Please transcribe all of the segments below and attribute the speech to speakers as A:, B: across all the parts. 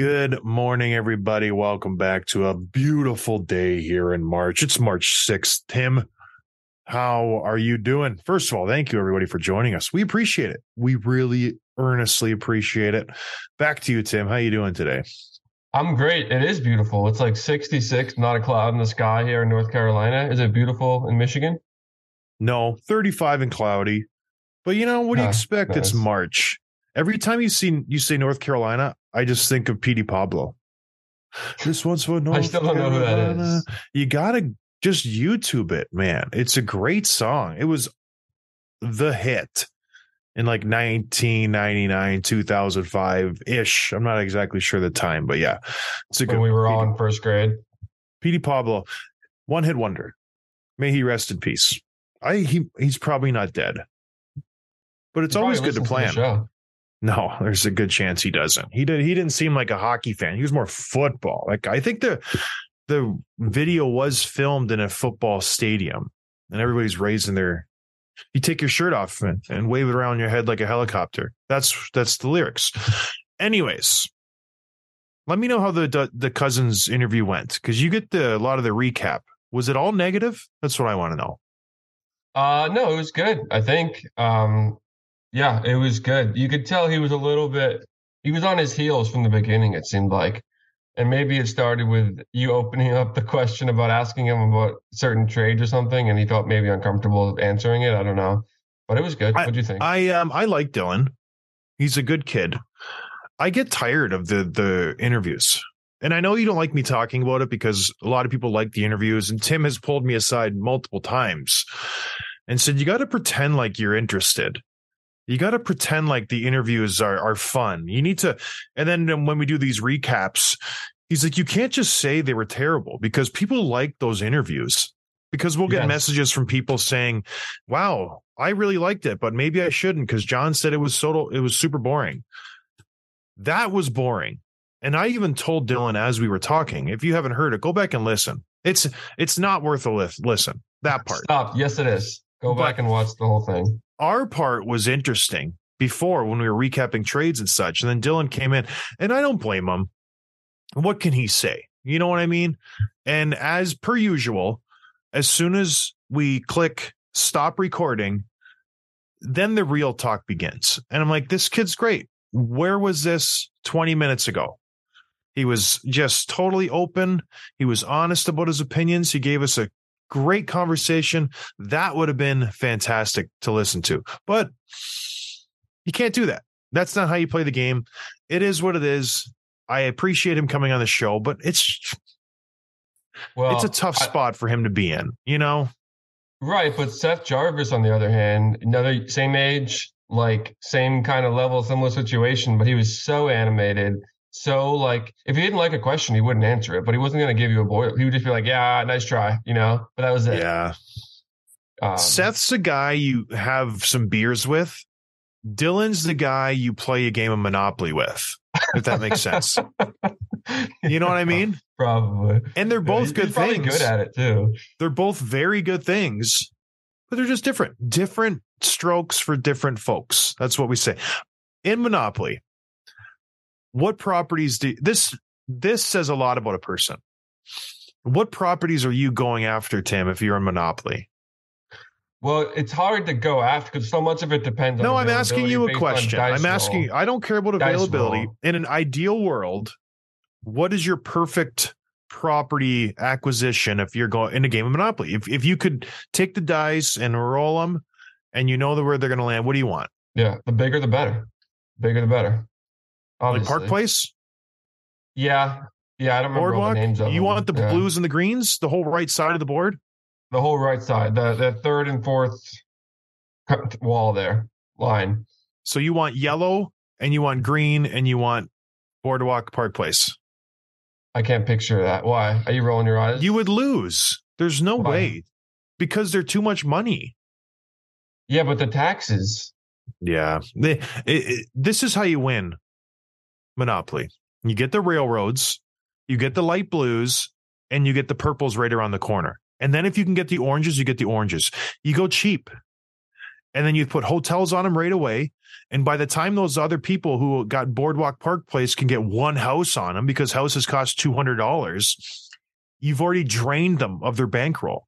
A: Good morning, everybody. Welcome back to a beautiful day here in March. It's March 6th. Tim, how are you doing? First of all, thank you, everybody, for joining us. We appreciate it. We really earnestly appreciate it. Back to you, Tim. How are you doing today?
B: I'm great. It is beautiful. It's like 66, not a cloud in the sky here in North Carolina. Is it beautiful in Michigan?
A: No, 35 and cloudy. But you know, what do you
B: Ah,
A: expect? It's. March. Every time you see you say North Carolina, I just think of Petey Pablo. This one's for North I
B: still don't know who that
A: You gotta just YouTube it, man. It's a great song. It was the hit in like 1999, 2005 ish. I'm not exactly sure the time, but yeah, it's a good.
B: We were all
A: Petey,
B: in first grade.
A: Petey Pablo, one hit wonder. May he rest in peace. I he he's probably not dead, but it's
B: He
A: always good to plan. No, there's a good chance he doesn't. He did. He didn't seem like a hockey fan. He was more football. Like I think the the video was filmed in a football stadium, and everybody's raising their. You take your shirt off and, and wave it around your head like a helicopter. That's that's the lyrics. Anyways, let me know how the the Cozens interview went because you get the a lot of the recap. Was it all negative? That's what I want to know.
B: Uh, no, it was good. I think. Um, yeah, it was good. You could tell he was a little bit. He was on his heels from the beginning. It seemed like, and maybe it started with you opening up the question about asking him about certain trades or something, and he felt maybe uncomfortable answering it. I don't know, but it was good. What do you think?
A: I um I like Dylan. He's a good kid. I get tired of the the interviews. And I know you don't like me talking about it because a lot of people like the interviews and Tim has pulled me aside multiple times and said you got to pretend like you're interested. You got to pretend like the interviews are are fun. You need to and then when we do these recaps, he's like you can't just say they were terrible because people like those interviews. Because we'll get
B: Yes.
A: messages from people saying, "Wow, I really liked it, but maybe I shouldn't because John said it was so it was super boring." That was boring. And I even told Dylan as we were talking, if you haven't heard it, go back and listen. It's it's not worth a lis- listen. That part.
B: Stop. Yes, it is. Go
A: But-
B: back and watch the whole thing.
A: Our part was interesting before when we were recapping trades and such. And then Dylan came in, and I don't blame him. What can he say? You know what I mean? And as per usual, as soon as we click stop recording, then the real talk begins. And I'm like, this kid's great. Where was this 20 minutes ago? He was just totally open. He was honest about his opinions. He gave us a great conversation. That would have been fantastic to listen to. But you can't do that. That's not how you play the game. It is what it is. I appreciate him coming on the show, but it's
B: Well,
A: it's a tough
B: I-
A: spot for him to be in, you know?
B: Right, but Seth Jarvis, on the other hand, another same age, like same kind of level, similar situation, but he was so animated. So like if he didn't like a question, he wouldn't answer it, but he wasn't gonna give you a boil. He would just be like, Yeah, nice try, you know? But that was it.
A: Yeah.
B: Um,
A: Seth's a guy you have some beers with. Dylan's the guy you play a game of Monopoly with, if that makes sense. You know what I mean?
B: Probably.
A: And they're
B: Yeah,
A: both
B: he's
A: good
B: probably
A: things.
B: good at it too.
A: They're both very good things. but they're just different. Different strokes for different folks. That's what we say. In Monopoly, what properties do this this says a lot about a person. What properties are you going after, Tim, if you're in Monopoly?
B: Well, it's hard to go after because so much of it depends on.
A: No, I'm asking you a question. I'm asking
B: roll.
A: I don't care about availability. In an ideal world, what is your perfect property acquisition if you're going in a game of Monopoly? If if you could take the dice and roll them and you know the where they're going to land, what do you want?
B: Yeah, the bigger the better. Bigger the better.
A: Like Park Place,
B: Yeah, yeah. I don't remember
A: Boardwalk.
B: the names of
A: You
B: them.
A: want the
B: Yeah.
A: blues and the greens, the whole right side of the board.
B: the whole right side, the the third and fourth wall there line.
A: So you want yellow and you want green and you want Boardwalk Park Place.
B: I can't picture that. Why? Are you rolling your eyes?
A: You would lose. There's no
B: Why?
A: way because they're too much money.
B: yeah, but the taxes.
A: Yeah. They- it- it- this is how you win Monopoly. You get the railroads, you get the light blues, and you get the purples right around the corner. And then if you can get the oranges, you get the oranges. You go cheap. And then you put hotels on them right away. And by the time those other people who got Boardwalk Park Place can get one house on them because houses cost $200, you've already drained them of their bankroll.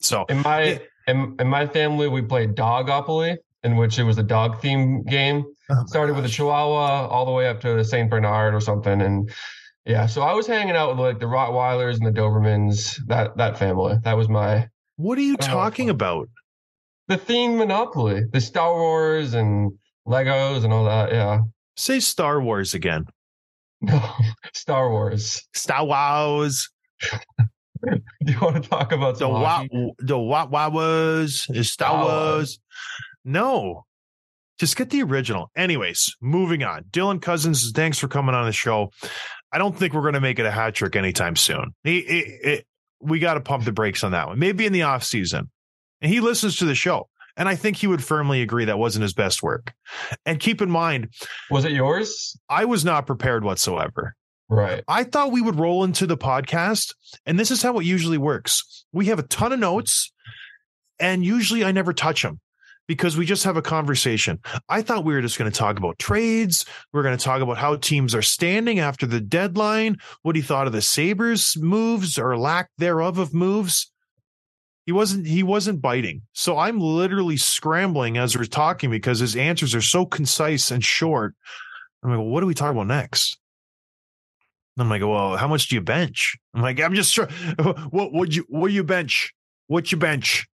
A: So
B: In my in, in my family, we played Dogopoly, in which it was a dog theme game.
A: Oh
B: Started with a Chihuahua all the way up to the Saint Bernard or something, and yeah. So I was hanging out with like the Rottweilers and the Dobermans. That that family. That was my
A: what are you talking about?
B: the theme Monopoly, the Star Wars and Legos and all that. Yeah.
A: Say Star Wars again.
B: No, Star Wars.
A: Star Wars.
B: Do you want to talk about
A: The
B: some
A: what
B: hockey?
A: the what was Star. Wars. No. Just get the original. Anyways, moving on. Dylan Cozens, thanks for coming on the show. I don't think we're going to make it a hat trick anytime soon. He, it, it, we got to pump the brakes on that one. Maybe in the off season. And he listens to the show. And I think he would firmly agree that wasn't his best work. And keep in mind,
B: Was it yours?
A: I was not prepared whatsoever.
B: Right.
A: I thought we would roll into the podcast, and this is how it usually works. We have a ton of notes, and usually I never touch them because we just have a conversation. I thought we were just going to talk about trades. We are going to talk about how teams are standing after the deadline, what he thought of the Sabres moves or lack thereof of moves. He wasn't he wasn't biting. So I'm literally scrambling as we're talking because his answers are so concise and short. I'm like, well, what do we talk about next? I'm like, well, how much do you bench? I'm like, I'm just sure. What would you what you bench? What you bench?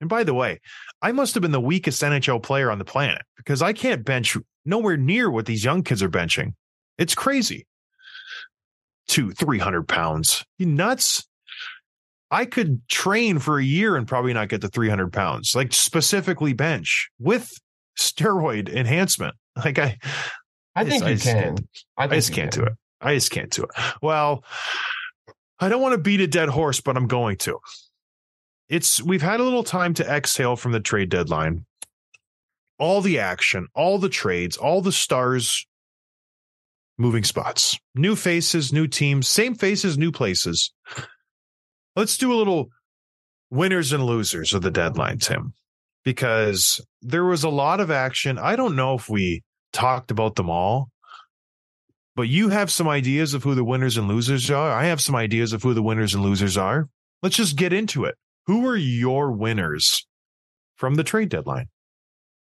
A: And by the way, I must have been the weakest NHL player on the planet because I can't bench nowhere near what these young kids are benching. It's crazy. Two, three hundred pounds. You nuts? I could train for a year and probably not get to 300 pounds, like specifically bench with steroid enhancement. Like I,
B: I think
A: I
B: you
A: just
B: can.
A: can't-
B: I,
A: I just can't
B: can.
A: do it. I just can't do it. Well, I don't want to beat a dead horse, but I'm going to. It's we've had a little time to exhale from the trade deadline. All the action, all the trades, all the stars moving spots. New faces, new teams, same faces, new places. Let's do a little winners and losers of the deadline, Tim, because there was a lot of action. I don't know if we talked about them all but you have some ideas of who the winners and losers are. I have some ideas of who the winners and losers are. Let's just get into it. Who are your winners from the trade deadline?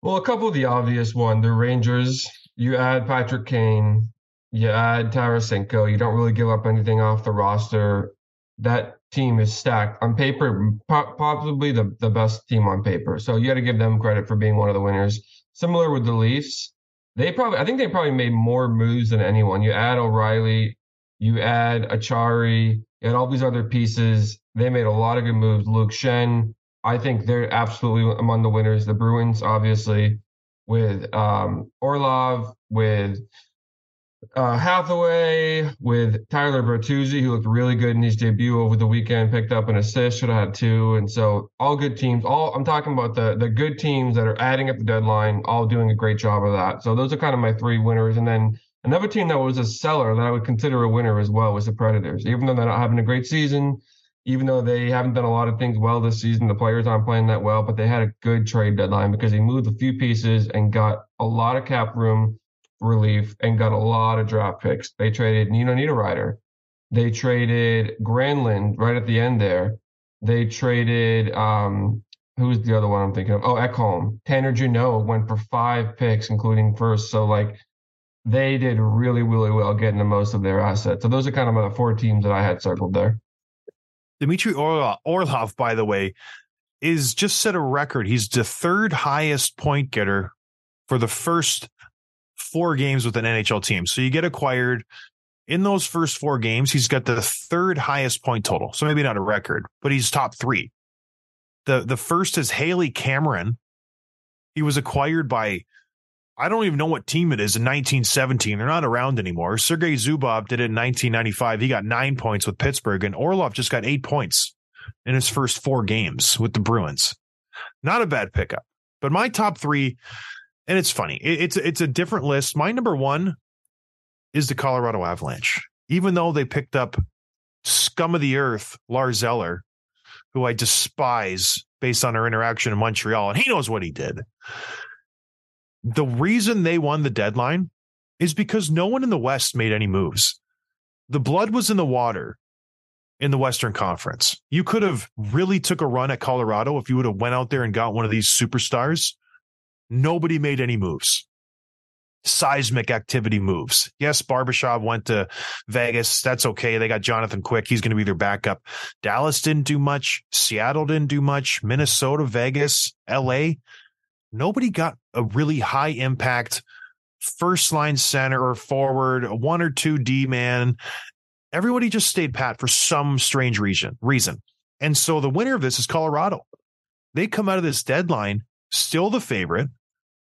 B: Well, a couple of the obvious one, the Rangers. You add Patrick Kane, you add Tarasenko. You don't really give up anything off the roster. That team is stacked on paper, po- possibly the, the best team on paper. So you got to give them credit for being one of the winners. Similar with the Leafs, they probably, I think they probably made more moves than anyone. You add O'Reilly, you add Acciari, you add all these other pieces. They made a lot of good moves. Luke Shen, I think they're absolutely among the winners. The Bruins, obviously, with um, Orlov, with uh, Hathaway, with Tyler Bertuzzi, who looked really good in his debut over the weekend, picked up an assist, should have had two. And so, all good teams. All I'm talking about the the good teams that are adding up the deadline, all doing a great job of that. So those are kind of my three winners. And then another team that was a seller that I would consider a winner as well was the Predators. Even though they're not having a great season, even though they haven't done a lot of things well this season, the players aren't playing that well, but they had a good trade deadline because they moved a few pieces and got a lot of cap room relief and got a lot of draft picks. They traded Nino Niederreiter. They traded Granlund right at the end there. They traded um who's the other one I'm thinking of? Oh, Ekholm. Tanner Jeannot went for five picks, including first. So like they did really, really well getting the most of their assets. So those are kind of the four teams that I had circled there.
A: Dmitry Orlov, by the way, is just set a record. He's the third highest point getter for the first four games with an NHL team. So you get acquired in those first four games. He's got the third highest point total. So maybe not a record, but he's top three. The the first is Harry Cameron. He was acquired by I don't even know what team it is in 1917. They're not around anymore. Sergei Zubov did it in 1995. He got nine points with Pittsburgh, and Orlov just got eight points in his first four games with the Bruins. Not a bad pickup. But my top three, and it's funny, it- it's it's a different list. My number one is the Colorado Avalanche. Even though they picked up scum of the earth, Lars Eller, who I despise based on our interaction in Montreal, and he knows what he did the reason they won the deadline is because no one in the West made any moves. The blood was in the water in the Western Conference. You could have really took a run at Colorado if you would have went out there and got one of these superstars. Nobody made any moves. Seismic activity moves. Yes, Barbashev went to Vegas. That's okay. They got Jonathan Quick. He's going to be their backup. Dallas didn't do much. Seattle didn't do much. Minnesota, Vegas, LA nobody got a really high impact first line center or forward, one or two D man. Everybody just stayed pat for some strange reason. Reason, and so the winner of this is Colorado. They come out of this deadline still the favorite.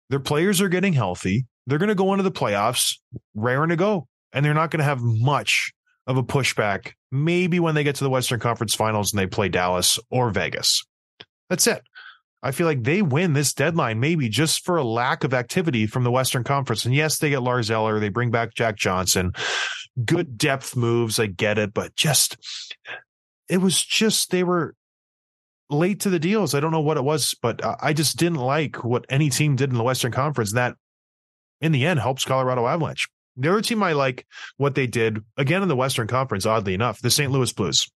A: Their players are getting healthy. They're going to go into the playoffs, raring to go, and they're not going to have much of a pushback. Maybe when they get to the Western Conference Finals and they play Dallas or Vegas. That's it. I feel like they win this deadline maybe just for a lack of activity from the Western Conference. And yes, they get Lars Eller, they bring back Jack Johnson. Good depth moves, I get it, but just it was just they were late to the deals. I don't know what it was, but I just didn't like what any team did in the Western Conference. That in the end helps Colorado Avalanche. The other team I like what they did again in the Western Conference, oddly enough, the St. Louis Blues.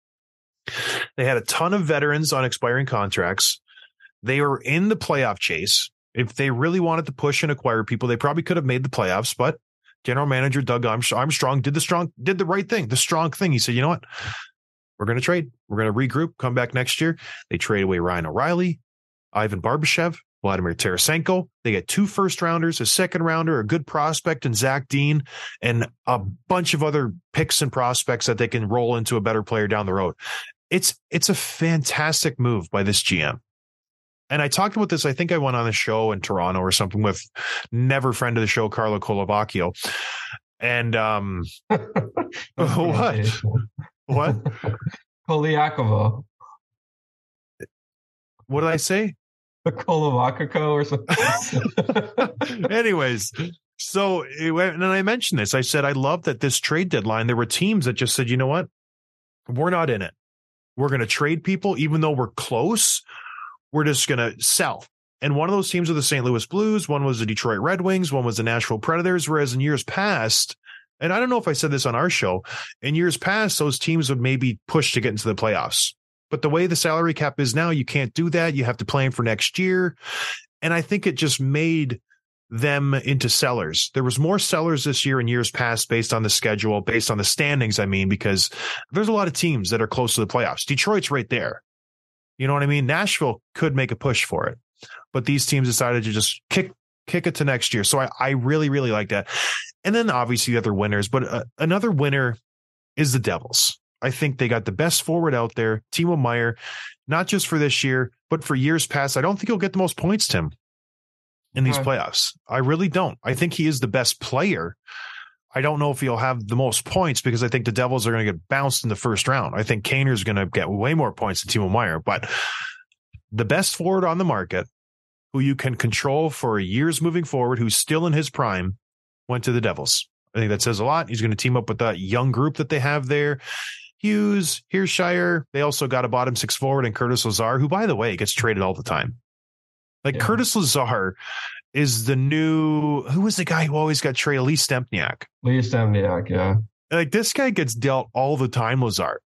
A: They had a ton of veterans on expiring contracts. They were in the playoff chase. If they really wanted to push and acquire people, they probably could have made the playoffs. But general manager Doug Armstrong did the strong, did the right thing, the strong thing. He said, "You know what? We're going to trade. We're going to regroup. Come back next year." They trade away Ryan O'Reilly, Ivan Barbashev, Vladimir Tarasenko. They get two first rounders, a second rounder, a good prospect, and Zach Dean, and a bunch of other picks and prospects that they can roll into a better player down the road. It's it's a fantastic move by this GM. And I talked about this. I think I went on a show in Toronto or something with never friend of the show, Carlo Colaiacovo. And um, what? What?
B: Koliakovo.
A: What did I say?
B: Kolovakako or something.
A: Anyways, so it went, and I mentioned this. I said I love that this trade deadline. There were teams that just said, you know what, we're not in it. We're going to trade people, even though we're close. We're just going to sell. And one of those teams are the St. Louis Blues. One was the Detroit Red Wings. One was the Nashville Predators. Whereas in years past, and I don't know if I said this on our show, in years past, those teams would maybe push to get into the playoffs. But the way the salary cap is now, you can't do that. You have to plan for next year. And I think it just made them into sellers. There was more sellers this year in years past based on the schedule, based on the standings, I mean, because there's a lot of teams that are close to the playoffs. Detroit's right there. You know what I mean? Nashville could make a push for it, but these teams decided to just kick kick it to next year. So I, I really, really like that. And then obviously the other winners, but uh, another winner is the Devils. I think they got the best forward out there, Timo Meier, not just for this year, but for years past. I don't think he'll get the most points, Tim, in these
B: Okay.
A: playoffs. I really don't. I think he is the best player. I don't know if he'll have the most points because I think the Devils are going to get bounced in the first round. I think Kaner's going to get way more points than Timo Meier, but the best forward on the market who you can control for years moving forward, who's still in his prime, went to the Devils. I think that says a lot. He's going to team up with that young group that they have there. Hughes, Hischier. They also got a bottom six forward and Curtis Lazar, who, by the way, gets traded all the time. Like
B: Yeah.
A: Curtis Lazar is the new who was the guy who always got traded? Lee Stempniak.
B: Lee Stempniak, yeah.
A: Like this guy gets dealt all the time, Lazar.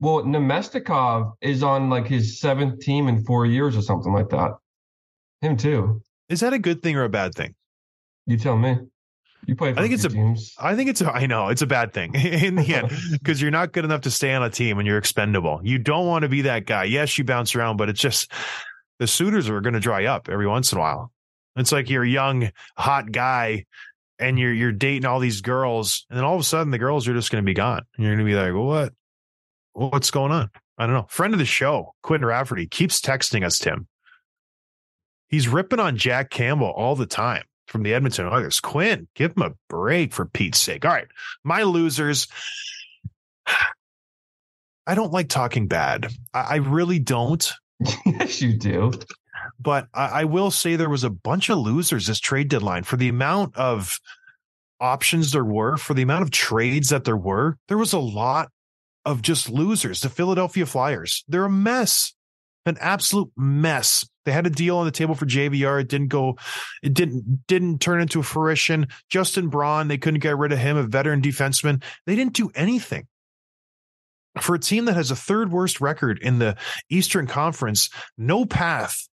B: Well, Namestnikov is on like his seventh team in four years or something like that. Him too.
A: Is that a good thing or a bad thing?
B: You tell me. You play for
A: I think it's a-
B: teams.
A: I think it's a, I know it's a bad thing in the end because you're not good enough to stay on a team and you're expendable. You don't want to be that guy. Yes, you bounce around, but it's just the suitors are going to dry up every once in a while. It's like you're a young, hot guy and you're you're dating all these girls, and then all of a sudden the girls are just going to be gone. And you're going to be like, what? What's going on? I don't know. Friend of the show, Quentin Rafferty, keeps texting us, Tim. He's ripping on Jack Campbell all the time from the Edmonton Oilers. Quinn, give him a break for Pete's sake. All right. My losers. I don't like talking bad. I, I really don't.
B: yes, you do.
A: But I, I will say there was a bunch of losers this trade deadline for the amount of options there were, for the amount of trades that there were. There was a lot of just losers. The Philadelphia Flyers, they're a mess, an absolute mess. They had a deal on the table for JVR. It didn't go, it didn't didn't turn into a fruition. Justin Braun, they couldn't get rid of him, a veteran defenseman. They didn't do anything. For a team that has a third worst record in the Eastern Conference, no path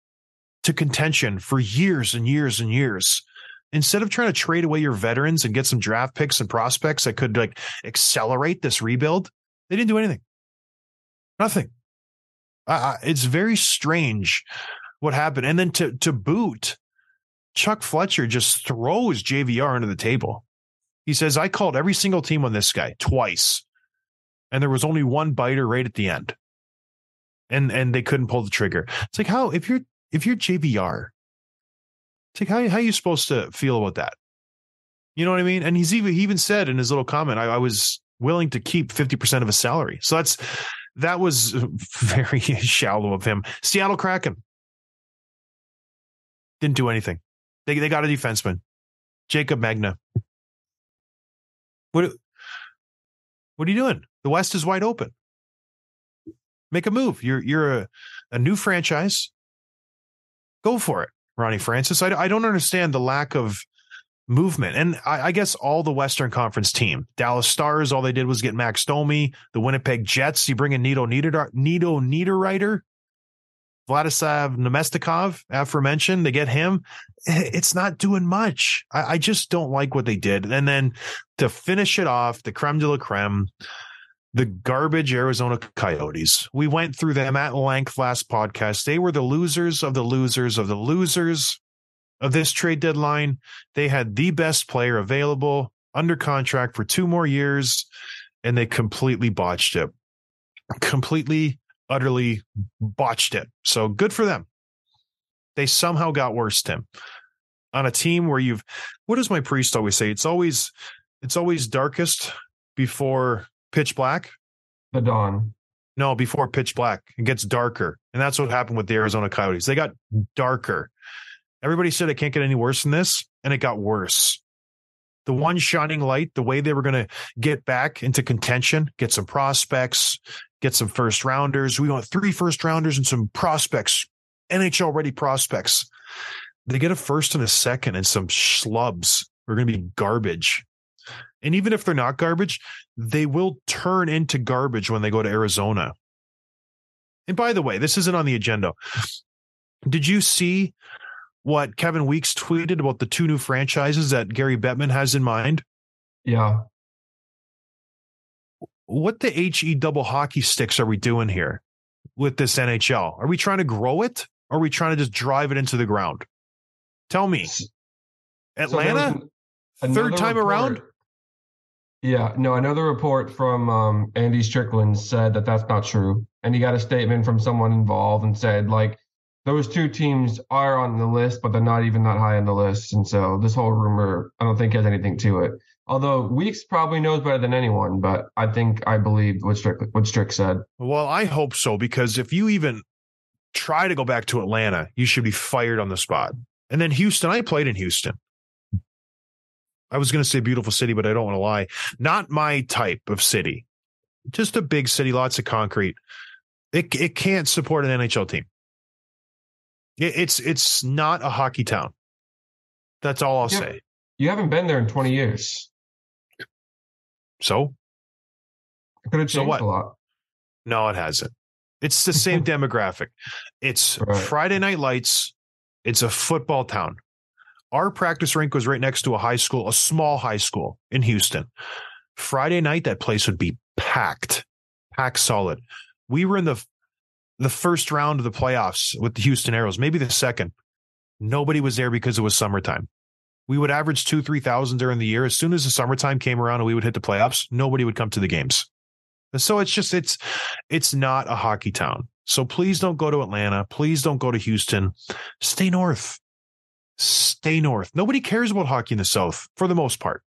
A: to contention for years and years and years. Instead of trying to trade away your veterans and get some draft picks and prospects that could like accelerate this rebuild, they didn't do anything. Nothing. Uh, it's very strange what happened. And then to to boot, Chuck Fletcher just throws JVR under the table. He says, "I called every single team on this guy twice, and there was only one biter right at the end, and and they couldn't pull the trigger." It's like how if you're if you're JVR, it's like how how you supposed to feel about that? You know what I mean? And he's even he even said in his little comment, I, I was willing to keep 50% of his salary. So that's that was very shallow of him. Seattle Kraken didn't do anything. They they got a defenseman, Jaycob Megna. What what are you doing? The West is wide open. Make a move. You're you're a, a new franchise. Go for it, Ronnie Francis. I, I don't understand the lack of movement. And I, I guess all the Western Conference team, Dallas Stars, all they did was get Max Domi, the Winnipeg Jets. You bring in Nino Nieder, Nino Niederreiter, Vladislav Namestnikov, aforementioned. They get him. Eh, it's not doing much. I, I just don't like what they did. And then to finish it off, the creme de la creme, the garbage Arizona Coyotes. We went through them at length last podcast. They were the losers of the losers of the losers of this trade deadline. They had the best player available under contract for two more years, and they completely botched it. Completely, utterly botched it. So good for them. They somehow got worse, Tim. On a team where you've what does my priest always say? It's always it's always darkest before pitch black.
B: The Dawn.
A: No, before pitch black. It gets darker. And that's what happened with the Arizona Coyotes. They got darker. Everybody said it can't get any worse than this, and it got worse. The one shining light, the way they were going to get back into contention, get some prospects, get some first rounders. We want three first rounders and some prospects, NHL ready prospects. They get a first and a second and some schlubs. We're going to be garbage. And even if they're not garbage, they will turn into garbage when they go to Arizona. And by the way, this isn't on the agenda. Did you see what Kevin Weeks tweeted about the two new franchises that Gary Bettman has in mind?
B: Yeah.
A: What the HE double hockey sticks are we doing here with this NHL? Are we trying to grow it? Or are we trying to just drive it into the ground? Tell me.
B: So
A: Atlanta,
B: an-
A: third time around?
B: Yeah, no, another report from um, Andy Strickland said that that's not true. And he got a statement from someone involved and said, like, those two teams are on the list, but they're not even that high on the list. And so this whole rumor, I don't think has anything to it. Although Weeks probably knows better than anyone, but I think I believe what Strick, what Strick said.
A: Well, I hope so because if you even try to go back to Atlanta, you should be fired on the spot. And then Houston, I played in Houston. I was going to say beautiful city, but I don't want to lie. Not my type of city. just a big city, lots of concrete. It it can't support an NHL team. It, it's it's not a hockey town. That's all I'll
B: Yeah.
A: say.
B: You haven't been there in 20 years.
A: So
B: It could have
A: So what?
B: a lot.
A: no, it hasn't. It's the same demographic. It's
B: Right.
A: Friday night lights. It's a football town. Our practice rink was right next to a high school, a small high school in Houston. Friday night, that place would be packed, packed solid. We were in the the first round of the playoffs with the Houston Aeros, maybe the second. Nobody was there because it was summertime. We would average two, three thousand during the year. As soon as the summertime came around and we would hit the playoffs, nobody would come to the games. And so it's just it's it's not a hockey town. So please don't go to Atlanta. Please don't go to Houston. Stay north. Stay north. Nobody cares about hockey in the South for the most part.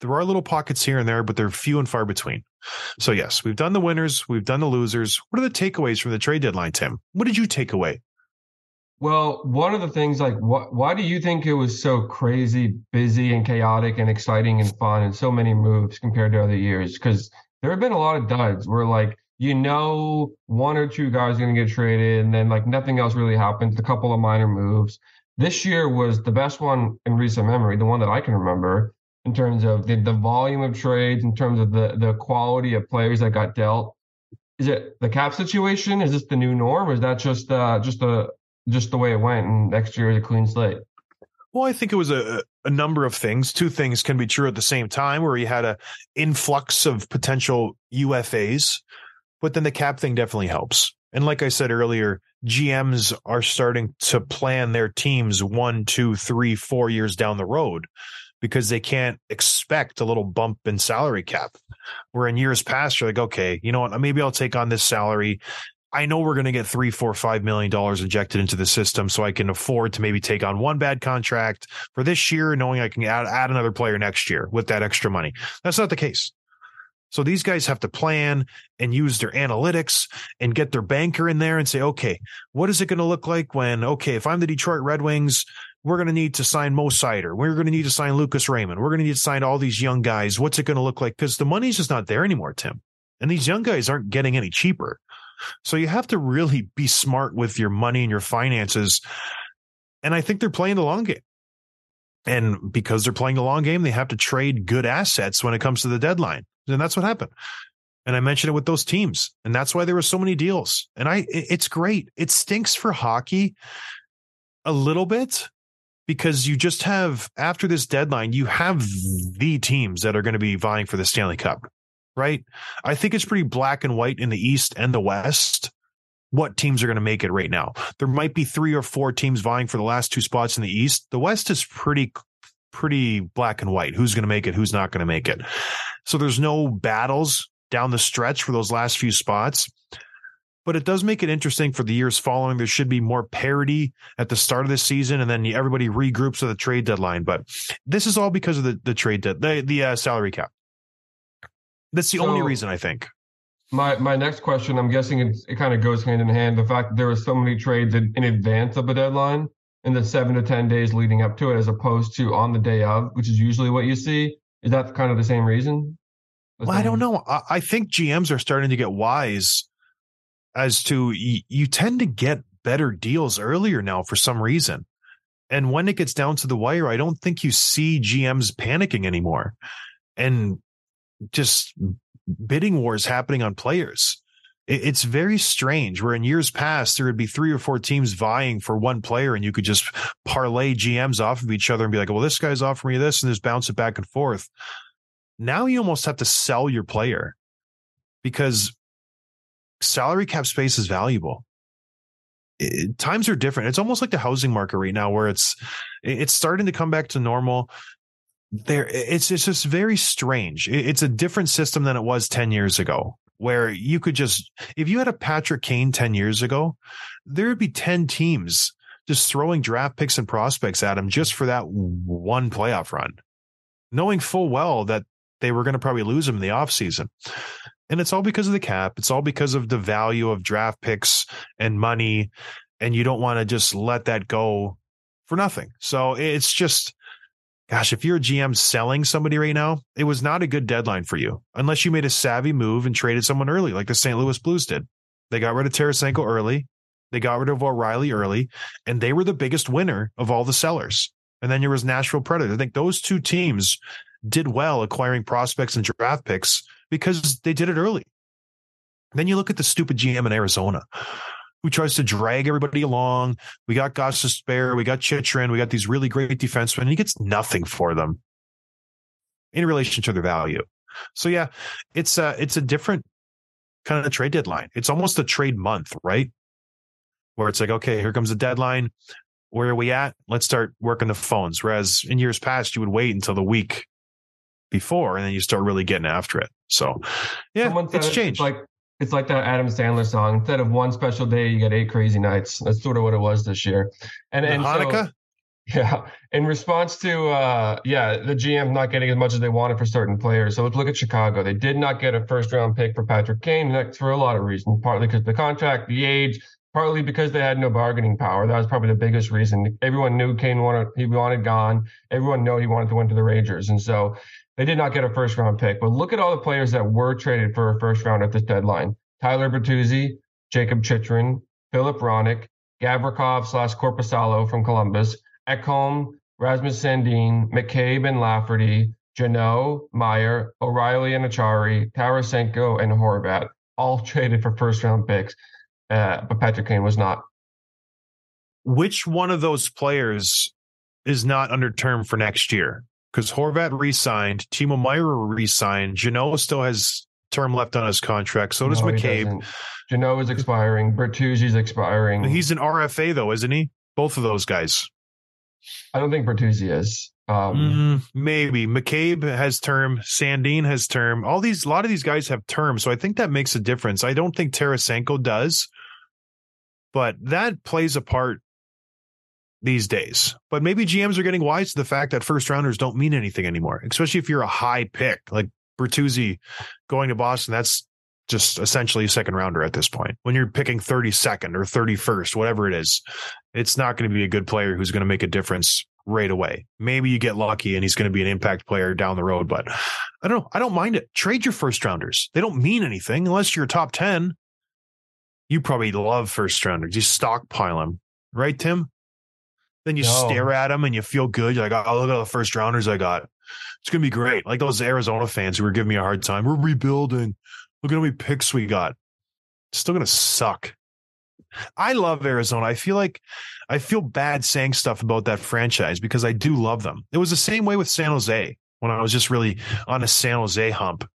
A: There are little pockets here and there, but they're few and far between. So, yes, we've done the winners, we've done the losers. What are the takeaways from the trade deadline, Tim? What did you take away?
B: Well, one of the things, like, wh- why do you think it was so crazy, busy, and chaotic, and exciting and fun, and so many moves compared to other years? Because there have been a lot of duds where, like, you know, one or two guys are going to get traded, and then like nothing else really happens. A couple of minor moves. This year was the best one in recent memory, the one that I can remember in terms of the, the volume of trades, in terms of the the quality of players that got dealt. Is it the cap situation? Is this the new norm, or is that just uh, just a just the way it went, and next year is a clean slate.
A: Well, I think it was a, a number of things. Two things can be true at the same time, where you had a influx of potential UFAs, but then the cap thing definitely helps. And like I said earlier, GMs are starting to plan their teams one, two, three, four years down the road because they can't expect a little bump in salary cap. Where in years past, you're like, okay, you know what? Maybe I'll take on this salary. I know we're going to get three, four, five million dollars injected into the system, so I can afford to maybe take on one bad contract for this year, knowing I can add, add another player next year with that extra money. That's not the case. So these guys have to plan and use their analytics and get their banker in there and say, okay, what is it going to look like when, okay, if I'm the Detroit Red Wings, we're going to need to sign Mo Seider. We're going to need to sign Lucas Raymond. We're going to need to sign all these young guys. What's it going to look like? Because the money's just not there anymore, Tim. And these young guys aren't getting any cheaper. So you have to really be smart with your money and your finances. And I think they're playing the long game. And because they're playing the long game, they have to trade good assets when it comes to the deadline. And that's what happened. And I mentioned it with those teams. And that's why there were so many deals. And I, it's great. It stinks for hockey a little bit because you just have, after this deadline, you have the teams that are going to be vying for the Stanley Cup, right? I think it's pretty black and white in the East and the West. What teams are going to make it right now? There might be three or four teams vying for the last two spots in the East. The West is pretty, pretty black and white. Who's going to make it? Who's not going to make it? So there's no battles down the stretch for those last few spots. But it does make it interesting for the years following. There should be more parity at the start of the season, and then everybody regroups at the trade deadline. But this is all because of the the trade de- the the uh, salary cap. That's the only reason I think.
B: My my next question, I'm guessing it's, it kind of goes hand in hand. The fact that there were so many trades in, in advance of the deadline, in the seven to ten days leading up to it, as opposed to on the day of, which is usually what you see. Is that kind of the same reason? The
A: Well, I don't know. I, I think GMs are starting to get wise as to y- you tend to get better deals earlier now for some reason. And when it gets down to the wire, I don't think you see GMs panicking anymore and just bidding wars happening on players. It- It's very strange where in years past, there would be three or four teams vying for one player and you could just parlay GMs off of each other and be like, well, this guy's offering me this and just bounce it back and forth. Now you almost have to sell your player because salary cap space is valuable. It- times are different. It's almost like the housing market right now where it's it's starting to come back to normal. There it's it's just very strange. It's a different system than it was 10 years ago where you could just if you had a Patrick Kane 10 years ago, there would be 10 teams just throwing draft picks and prospects at him just for that one playoff run, knowing full well that they were going to probably lose him in the offseason. And it's all because of the cap. It's all because of the value of draft picks and money. And you don't want to just let that go for nothing. So it's just, gosh, if you're a GM selling somebody right now, it was not a good deadline for you unless you made a savvy move and traded someone early, like the St. Louis Blues did. They got rid of Tarasenko early. They got rid of O'Reilly early, and they were the biggest winner of all the sellers. And then there was Nashville Predators. I think those two teams did well acquiring prospects and draft picks because they did it early. Then you look at the stupid GM in Arizona who tries to drag everybody along. We got Gostisbehere. We got Chychrun. We got these really great defensemen. And he gets nothing for them in relation to their value. So yeah, it's a, it's a different kind of trade deadline. It's almost a trade month, right? Where it's like, okay, here comes the deadline. Where are we at? Let's start working the phones. Whereas in years past, you would wait until the week before and then you start really getting after it. So yeah, it's changed.
B: like it's like that Adam Sandler song. Instead of one special day, you get eight crazy nights. That's sort of what it was this year. And and so-
A: Hanukkah?
B: Yeah. In response to uh yeah, the GM not getting as much as they wanted for certain players. So let's look at Chicago. They did not get a first round pick for Patrick Kane, and that's for a lot of reasons. Partly because the contract, the age, partly because they had no bargaining power. That was probably the biggest reason. Everyone knew Kane wanted he wanted gone. Everyone knew he wanted to win to the Rangers. And so they did not get a first round pick. But look at all the players that were traded for a first round at this deadline. Tyler Bertuzzi, Jakob Chychrun, Filip Hronek, Gavrikov slash Korpisalo from Columbus, Ekholm, Rasmus Sandin, McCabe and Lafferty, Jeannot, Meier, O'Reilly and Acciari, Tarasenko, and Horvat, all traded for first round picks. Uh, but Patrick Kane was not.
A: Which one of those players is not under term for next year? Because Horvat re-signed, Timo Meier re-signed, Jeannot still has term left on his contract. So does
B: No,
A: McCabe.
B: doesn't. Is expiring. Bertuzzi's expiring.
A: He's an RFA though, isn't he? Both of those guys.
B: I don't think Bertuzzi is. Um,
A: Mm, maybe McCabe has term, Sandin has term. All these, a lot of these guys have term, so I think that makes a difference. I don't think Tarasenko does, but that plays a part these days. But maybe GMs are getting wise to the fact that first rounders don't mean anything anymore, especially if you're a high pick like Bertuzzi going to Boston. That's just essentially a second rounder at this point. When you're picking 32nd or 31st, whatever it is, it's not going to be a good player who's going to make a difference right away. Maybe you get lucky and he's going to be an impact player down the road, but I don't know. I don't mind it. Trade your first rounders. They don't mean anything unless you're top 10. You probably love first rounders. You stockpile them, right, Tim? Then you
B: No.
A: stare at them and you feel good. You're like, oh, look at all the first rounders I got. It's going to be great. Like those Arizona fans who were giving me a hard time. We're rebuilding. Look at how many picks we got. It's still going to suck. I love Arizona. I feel like I feel bad saying stuff about that franchise because I do love them. It was the same way with San Jose when I was just really on a San Jose hump,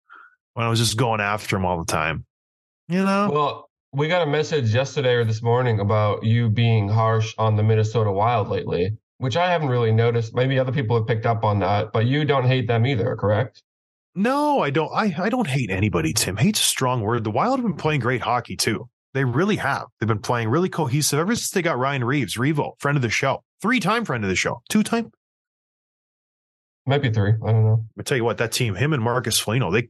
A: when I was just going after them all the time. You know?
B: Well, we got a message yesterday or this morning about you being harsh on the Minnesota Wild lately, which I haven't really noticed. Maybe other people have picked up on that, but you don't hate them either, correct?
A: No, I don't. I, I don't hate anybody, Tim. Hate's a strong word. The Wild have been playing great hockey too. They really have. They've been playing really cohesive ever since they got Ryan Reaves, Revo, friend of the show, three time friend of the show, two time.
B: Might be three. I don't know.
A: I tell you what, that team, him and Marcus Foligno, they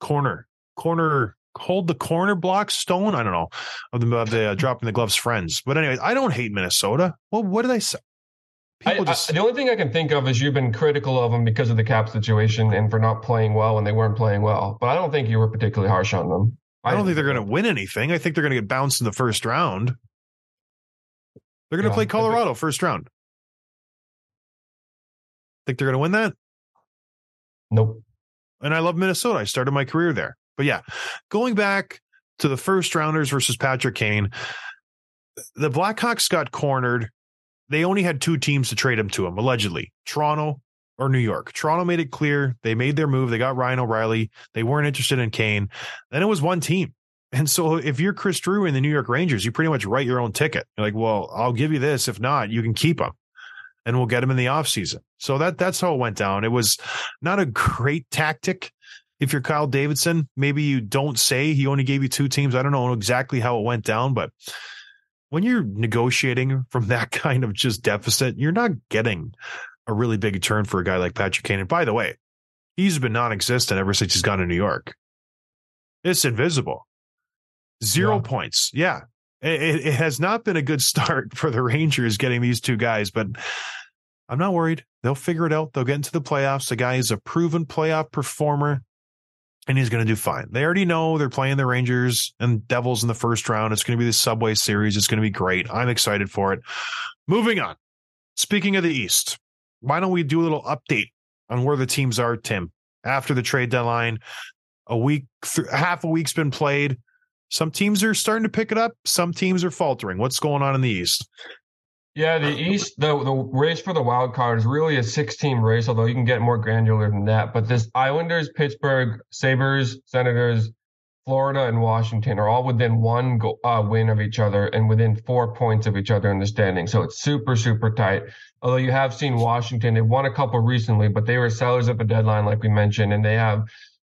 A: corner, corner, hold the corner block stone. I don't know of the, of the uh, dropping the gloves friends. But anyway, I don't hate Minnesota. Well, what did I say?
B: I,
A: People
B: I-
A: just
B: the only thing I can think of is you've been critical of them because of the cap situation and for not playing well when they weren't playing well. But I don't think you were particularly harsh on them.
A: I don't think they're going to win anything. I think they're going to get bounced in the first round. They're going to
B: Yeah, I
A: play
B: think-
A: Colorado first round. Think they're going to win that?
B: Nope.
A: And I love Minnesota. I started my career there. But yeah, going back to the first rounders versus Patrick Kane, the Blackhawks got cornered. They only had two teams to trade him to him, allegedly Toronto or New York. Toronto made it clear they made their move. They got Ryan O'Reilly. They weren't interested in Kane. Then it was one team. And so if you're Chris Drury and the New York Rangers, you pretty much write your own ticket. You're like, well, I'll give you this. If not, you can keep him and we'll get him in the offseason. So that that's how it went down. It was not a great tactic. If you're Kyle Davidson, maybe you don't say he only gave you two teams. I don't know exactly how it went down, but when you're negotiating from that kind of just deficit, you're not getting a really big return for a guy like Patrick Kane. And by the way, he's been non-existent ever since he's gone to New York. It's invisible. Zero
B: Yeah.
A: points. Yeah. It- it has not been a good start for the Rangers getting these two guys, but I'm not worried. They'll figure it out. They'll get into the playoffs. The guy is a proven playoff performer and he's going to do fine. They already know they're playing the Rangers and Devils in the first round. It's going to be the Subway Series. It's going to be great. I'm excited for it. Moving on. Speaking of the East, why don't we do a little update on where the teams are, Tim? After the trade deadline, a week, th- half a week's been played. Some teams are starting to pick it up. Some teams are faltering. What's going on in the East?
B: Yeah, the East, the the race for the wild card is really a six-team race, although you can get more granular than that. But this Islanders, Pittsburgh, Sabres, Senators, Florida, and Washington are all within one go, uh, win of each other and within four points of each other in the standing. So it's super, super tight. Although you have seen Washington, they won a couple recently, but they were sellers at the deadline, like we mentioned, and they have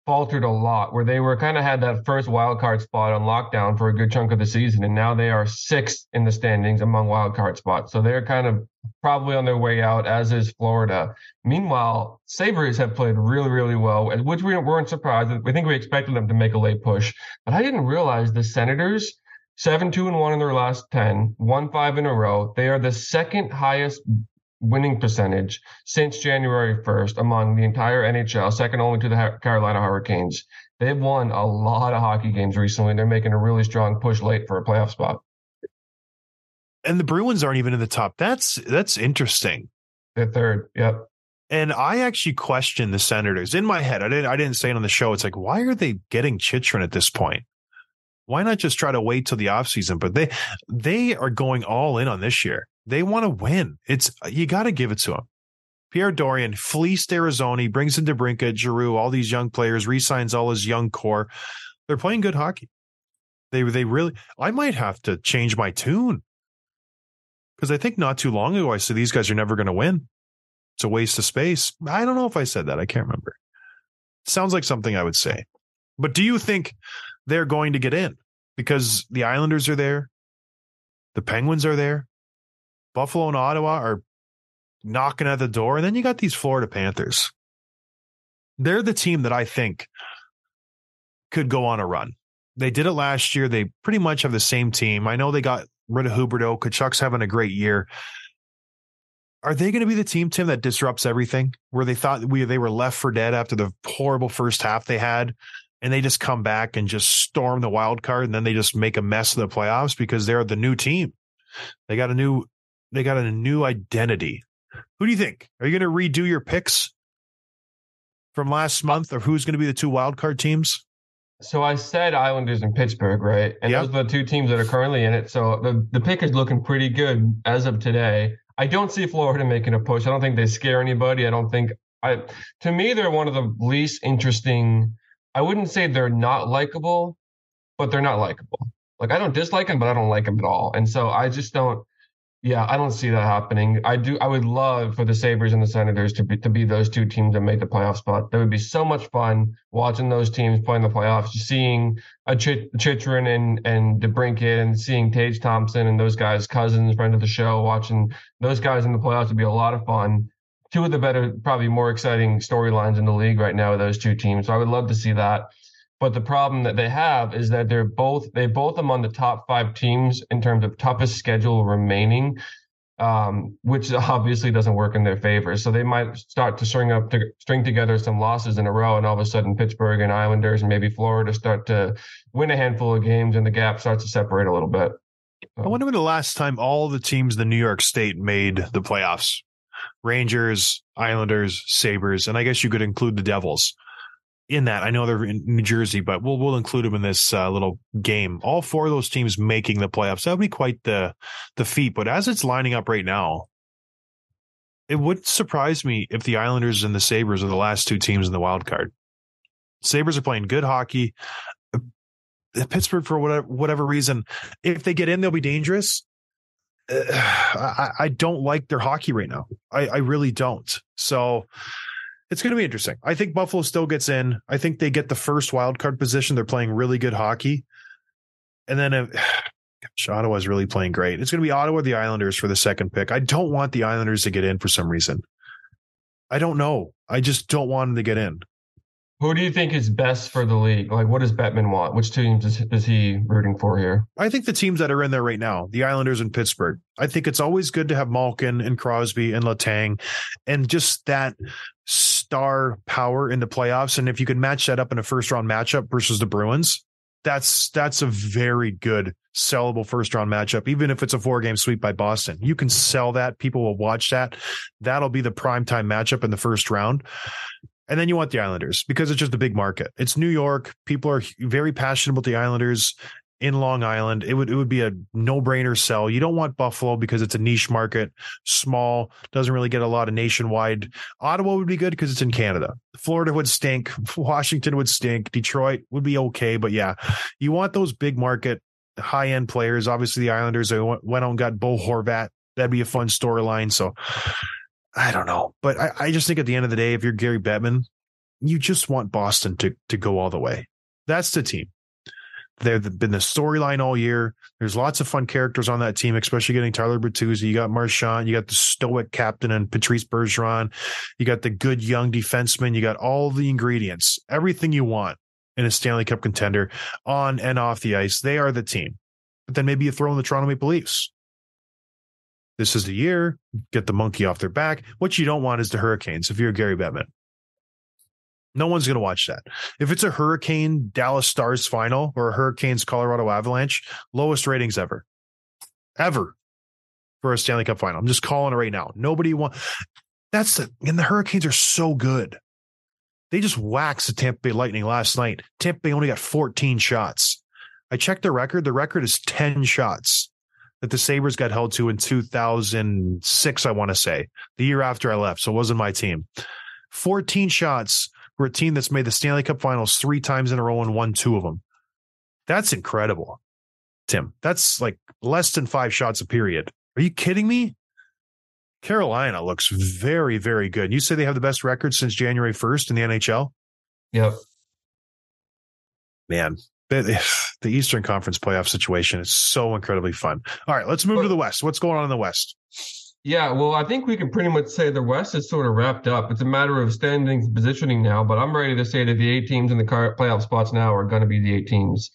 B: faltered a lot where they were kind of had that first wild card spot on lockdown for a good chunk of the season and now they are sixth in the standings among wild card spots. So they're kind of probably on their way out as is florida. Meanwhile sabres have played really really well which we weren't surprised. We think we expected them to make a late push but i didn't realize the senators seven two and one in their last 10 one five in a row. They are the second highest winning percentage since January 1st among the entire NHL, second only to the Carolina Hurricanes. They've won a lot of hockey games recently. and They're making a really strong push late for a playoff spot.
A: And the Bruins aren't even in the top. That's that's interesting.
B: They're third. Yep.
A: And I actually question the Senators in my head. I didn't I didn't say it on the show. It's like, why are they getting Chychrun at this point? Why not just try to wait till the offseason? But they they are going all in on this year. They want to win. It's uh, you got to give it to them. Pierre Dorion fleeced Arizona, he brings in DeBrincat, Giroux, all these young players, resigns all his young core. They're playing good hockey. They they really. I might have to change my tune because I think not too long ago I said these guys are never going to win. It's a waste of space. I don't know if I said that. I can't remember. Sounds like something I would say. But do you think they're going to get in because the Islanders are there, the Penguins are there, Buffalo and Ottawa are knocking at the door. And then you got these Florida Panthers. They're the team that I think could go on a run. They did it last year. They pretty much have the same team. I know they got rid of Huberdeau. Tkachuk's having a great year. Are they going to be the team, Tim, that disrupts everything? Where they thought we they were left for dead after the horrible first half they had, and they just come back and just storm the wild card, and then they just make a mess of the playoffs because they're the new team. They got a new they got a new identity. Who do you think? Are you going to redo your picks from last month or who's going to be the two wild card teams?
B: So I said Islanders and Pittsburgh, right? And
A: Yep.
B: those are the two teams that are currently in it. So the, the pick is looking pretty good as of today. I don't see Florida making a push. I don't think they scare anybody. I don't think I to me they're one of the least interesting. I wouldn't say they're not likable, but they're not likable. Like I don't dislike them, but I don't like them at all. And so I just don't yeah, I don't see that happening. I do. I would love for the Sabres and the Senators to be to be those two teams that make the playoff spot. That would be so much fun watching those teams play in the playoffs. Seeing a Chit- Chychrun and and DeBrincat and seeing Tage Thompson and those guys, Cozens, friend of the show, watching those guys in the playoffs would be a lot of fun. Two of the better, probably more exciting storylines in the league right now with those two teams. So I would love to see that. But the problem that they have is that they're both they both among the top five teams in terms of toughest schedule remaining, um, which obviously doesn't work in their favor. So they might start to string up to string together some losses in a row, and all of a sudden Pittsburgh and Islanders and maybe Florida start to win a handful of games, and the gap starts to separate a little bit.
A: I wonder when the last time all the teams in the New York State made the playoffs. Rangers, Islanders, Sabres, and I guess you could include the Devils in that. I know they're in New Jersey, but we'll we'll include them in this uh, little game. All four of those teams making the playoffs. That would be quite the the feat. But as it's lining up right now, it would surprise me if the Islanders and the Sabres are the last two teams in the wild card. Sabres are playing good hockey. Uh, Pittsburgh, for whatever whatever reason, if they get in, they'll be dangerous. Uh, I, I don't like their hockey right now. I, I really don't. So it's going to be interesting. I think Buffalo still gets in. I think they get the first wild card position. They're playing really good hockey. And then uh, if, gosh, Ottawa's really playing great. It's going to be Ottawa, the Islanders for the second pick. I don't want the Islanders to get in for some reason. I don't know. I just don't want them to get in.
B: Who do you think is best for the league? Like, what does Bettman want? Which teams is, is he rooting for here?
A: I think the teams that are in there right now, the Islanders and Pittsburgh, I think it's always good to have Malkin and Crosby and Letang and just that star power in the playoffs. And if you can match that up in a first round matchup versus the Bruins, that's that's a very good sellable first round matchup, even if it's a four game sweep by Boston. You can sell that. People will watch that. That'll be the prime time matchup in the first round. And then you want the Islanders because it's just a big market. It's New York. People are very passionate about the Islanders in Long Island. It would it would be a no brainer sell. You don't want Buffalo because it's a niche market, small, doesn't really get a lot of nationwide. Ottawa would be good because it's in Canada. Florida would stink. Washington would stink. Detroit would be okay, but yeah, you want those big market, high end players. Obviously, the Islanders they went out and got Bo Horvat. That'd be a fun storyline. So I don't know, but I, I just think at the end of the day, if you're Gary Bettman, you just want Boston to to go all the way. That's the team. They've been the storyline all year. There's lots of fun characters on that team, especially getting Tyler Bertuzzi. You got Marchand, you got the stoic captain and Patrice Bergeron. You got the good young defenseman. You got all the ingredients, everything you want in a Stanley Cup contender on and off the ice. They are the team. But then maybe you throw in the Toronto Maple Leafs. This is the year, get the monkey off their back. What you don't want is the Hurricanes if you're Gary Bettman. No one's going to watch that. If it's a Hurricane Dallas Stars final or a Hurricanes Colorado Avalanche, lowest ratings ever, ever for a Stanley Cup final. I'm just calling it right now. Nobody want. That's the and the Hurricanes are so good. They just waxed the Tampa Bay Lightning last night. Tampa Bay only got 14 shots. I checked the record. The record is 10 shots that the Sabres got held to in 2006, I want to say, the year after I left. So it wasn't my team. 14 shots for a team that's made the Stanley Cup finals three times in a row and won two of them. That's incredible, Tim. That's like less than five shots a period. Are you kidding me? Carolina looks very, very good. You say they have the best record since January 1st in the NHL?
B: Yep.
A: Man, the, the Eastern Conference playoff situation is so incredibly fun. All right, let's move to the West. What's going on in the West?
B: Yeah, well, I think we can pretty much say the West is sort of wrapped up. It's a matter of standings and positioning now, but I'm ready to say that the eight teams in the playoff spots now are going to be the eight teams.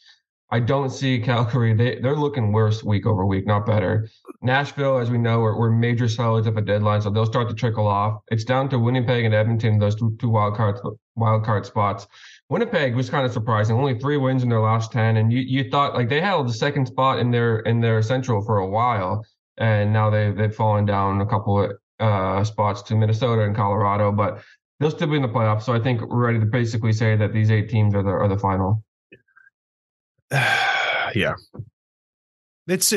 B: I don't see Calgary. They, they're looking worse week over week, not better. Nashville, as we know, are, we're major solids at the deadline, so they'll start to trickle off. It's down to Winnipeg and Edmonton, those two, two wild card wild card spots. Winnipeg was kind of surprising. Only three wins in their last ten, and you, you thought like they held the second spot in their in their central for a while, and now they they've fallen down a couple of uh, spots to Minnesota and Colorado, but they'll still be in the playoffs. So I think we're ready to basically say that these eight teams are the are the final.
A: yeah. It's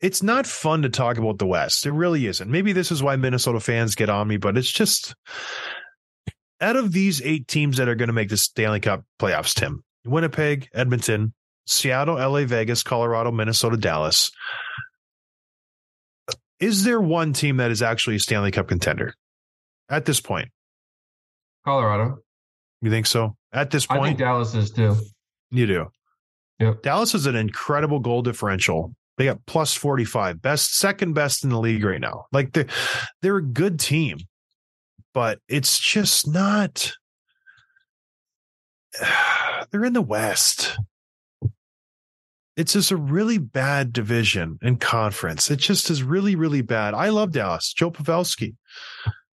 A: it's not fun to talk about the West. It really isn't. Maybe this is why Minnesota fans get on me, but it's just out of these eight teams that are going to make the Stanley Cup playoffs, Tim, Winnipeg, Edmonton, Seattle, LA, Vegas, Colorado, Minnesota, Dallas. Is there one team that is actually a Stanley Cup contender at this point?
B: Colorado.
A: You think so? At this
B: I think
A: point,
B: Dallas is too.
A: you do.
B: Yep.
A: Dallas is an incredible goal differential. They got plus 45, best, second best in the league right now. Like they're, they're a good team, but it's just not. They're in the West. It's just a really bad division and conference. It just is really, really bad. I love Dallas. Joe Pavelski,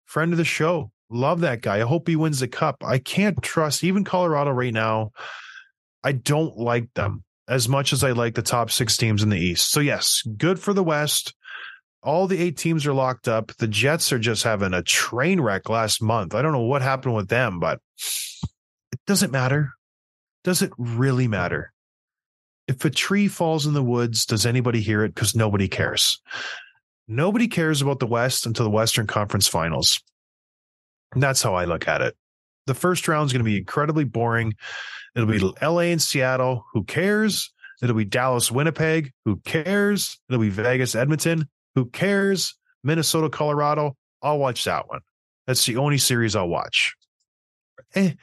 A: friend of the show. Love that guy. I hope he wins the cup. I can't trust even Colorado right now. I don't like them as much as I like the top six teams in the East. So, yes, good for the West. All the eight teams are locked up. The Jets are just having a train wreck last month. I don't know what happened with them, but it doesn't matter. Does it really matter? If a tree falls in the woods, does anybody hear it? Because nobody cares. Nobody cares about the West until the Western Conference Finals. And that's how I look at it. The first round is going to be incredibly boring. It'll be LA and Seattle. Who cares? It'll be Dallas, Winnipeg. Who cares? It'll be Vegas, Edmonton. Who cares? Minnesota, Colorado. I'll watch that one. That's the only series I'll watch. Eh,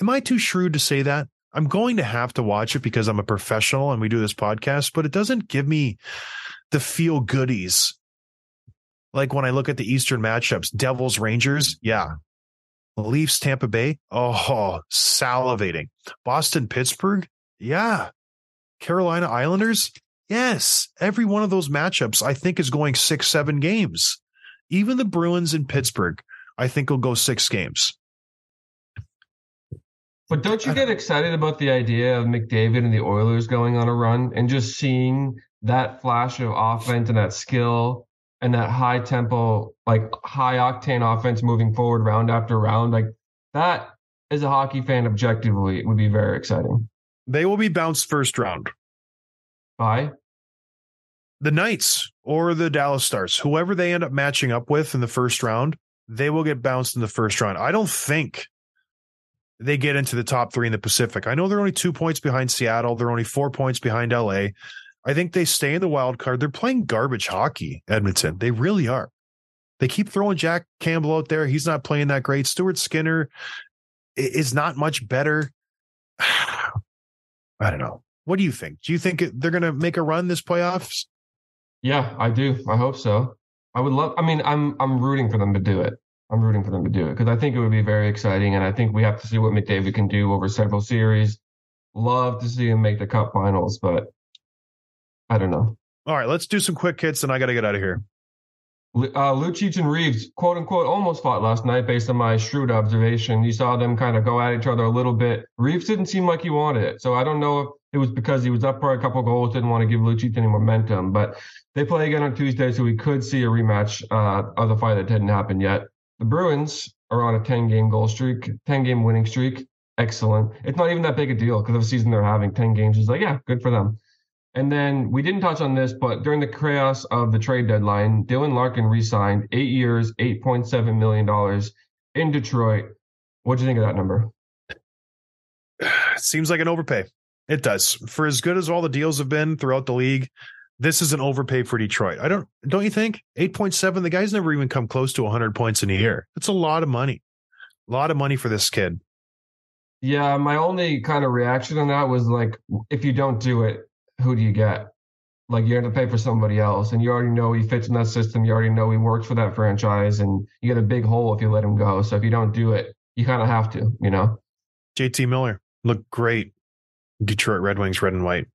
A: am I too shrewd to say that? I'm going to have to watch it because I'm a professional and we do this podcast, but it doesn't give me the feel goodies. Like when I look at the Eastern matchups, Devils, Rangers. Yeah. Leafs, Tampa Bay. Oh, salivating. Boston, Pittsburgh. Yeah. Carolina Islanders. Yes. Every one of those matchups, I think, is going six, seven games. Even the Bruins in Pittsburgh, I think, will go six games.
B: But don't you get excited about the idea of McDavid and the Oilers going on a run and just seeing that flash of offense and that skill and that high tempo, like high octane offense moving forward round after round? Like that, as a hockey fan, objectively, it would be very exciting.
A: They will be bounced first round.
B: Bye.
A: The Knights or the Dallas Stars, whoever they end up matching up with in the first round, they will get bounced in the first round. I don't think they get into the top three in the Pacific. I know they're only two points behind Seattle. They're only four points behind LA. I think they stay in the wild card. They're playing garbage hockey, Edmonton. They really are. They keep throwing Jack Campbell out there. He's not playing that great. Stuart Skinner is not much better. I don't know. What do you think? Do you think they're going to make a run this playoffs?
B: Yeah, I do. I hope so. I would love. I mean, I'm I'm rooting for them to do it. I'm rooting for them to do it because I think it would be very exciting, and I think we have to see what McDavid can do over several series. Love to see him make the Cup Finals, but I don't know.
A: All right, let's do some quick hits, and I got to get out of here.
B: Uh, Lucic and Reaves, quote unquote, almost fought last night based on my shrewd observation. You saw them kind of go at each other a little bit. Reaves didn't seem like he wanted it. So I don't know if it was because he was up for a couple goals, didn't want to give Lucic any momentum. But they play again on Tuesday, so we could see a rematch uh, of the fight that didn't happen yet. The Bruins are on a 10 game goal streak, 10 game winning streak. Excellent. It's not even that big a deal because of the season they're having. 10 games is like, yeah, good for them. And then we didn't touch on this, but during the chaos of the trade deadline, Dylan Larkin re-signed eight years, eight point seven million dollars in Detroit. What do you think of that number?
A: It seems like an overpay. It does. For as good as all the deals have been throughout the league, this is an overpay for Detroit. I don't don't you think? 8.7 the guy's never even come close to 100 points in a year. That's a lot of money. A lot of money for this kid.
B: Yeah, my only kind of reaction on that was like, if you don't do it, who do you get? Like you're going to pay for somebody else, and you already know he fits in that system. You already know he works for that franchise, and you get a big hole if you let him go. So if you don't do it, you kind of have to, you know.
A: JT Miller looked great. Detroit Red Wings, red and white.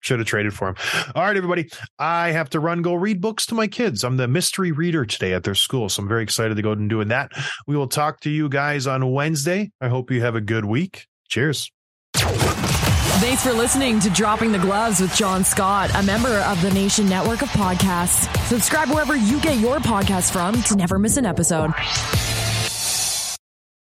A: Should have traded for him. All right, everybody. I have to run, go read books to my kids. I'm the mystery reader today at their school. So I'm very excited to go and doing that. We will talk to you guys on Wednesday. I hope you have a good week. Cheers.
C: Thanks for listening to Dropping the Gloves with John Scott, a member of the Nation Network of Podcasts. Subscribe wherever you get your podcasts from to never miss an episode.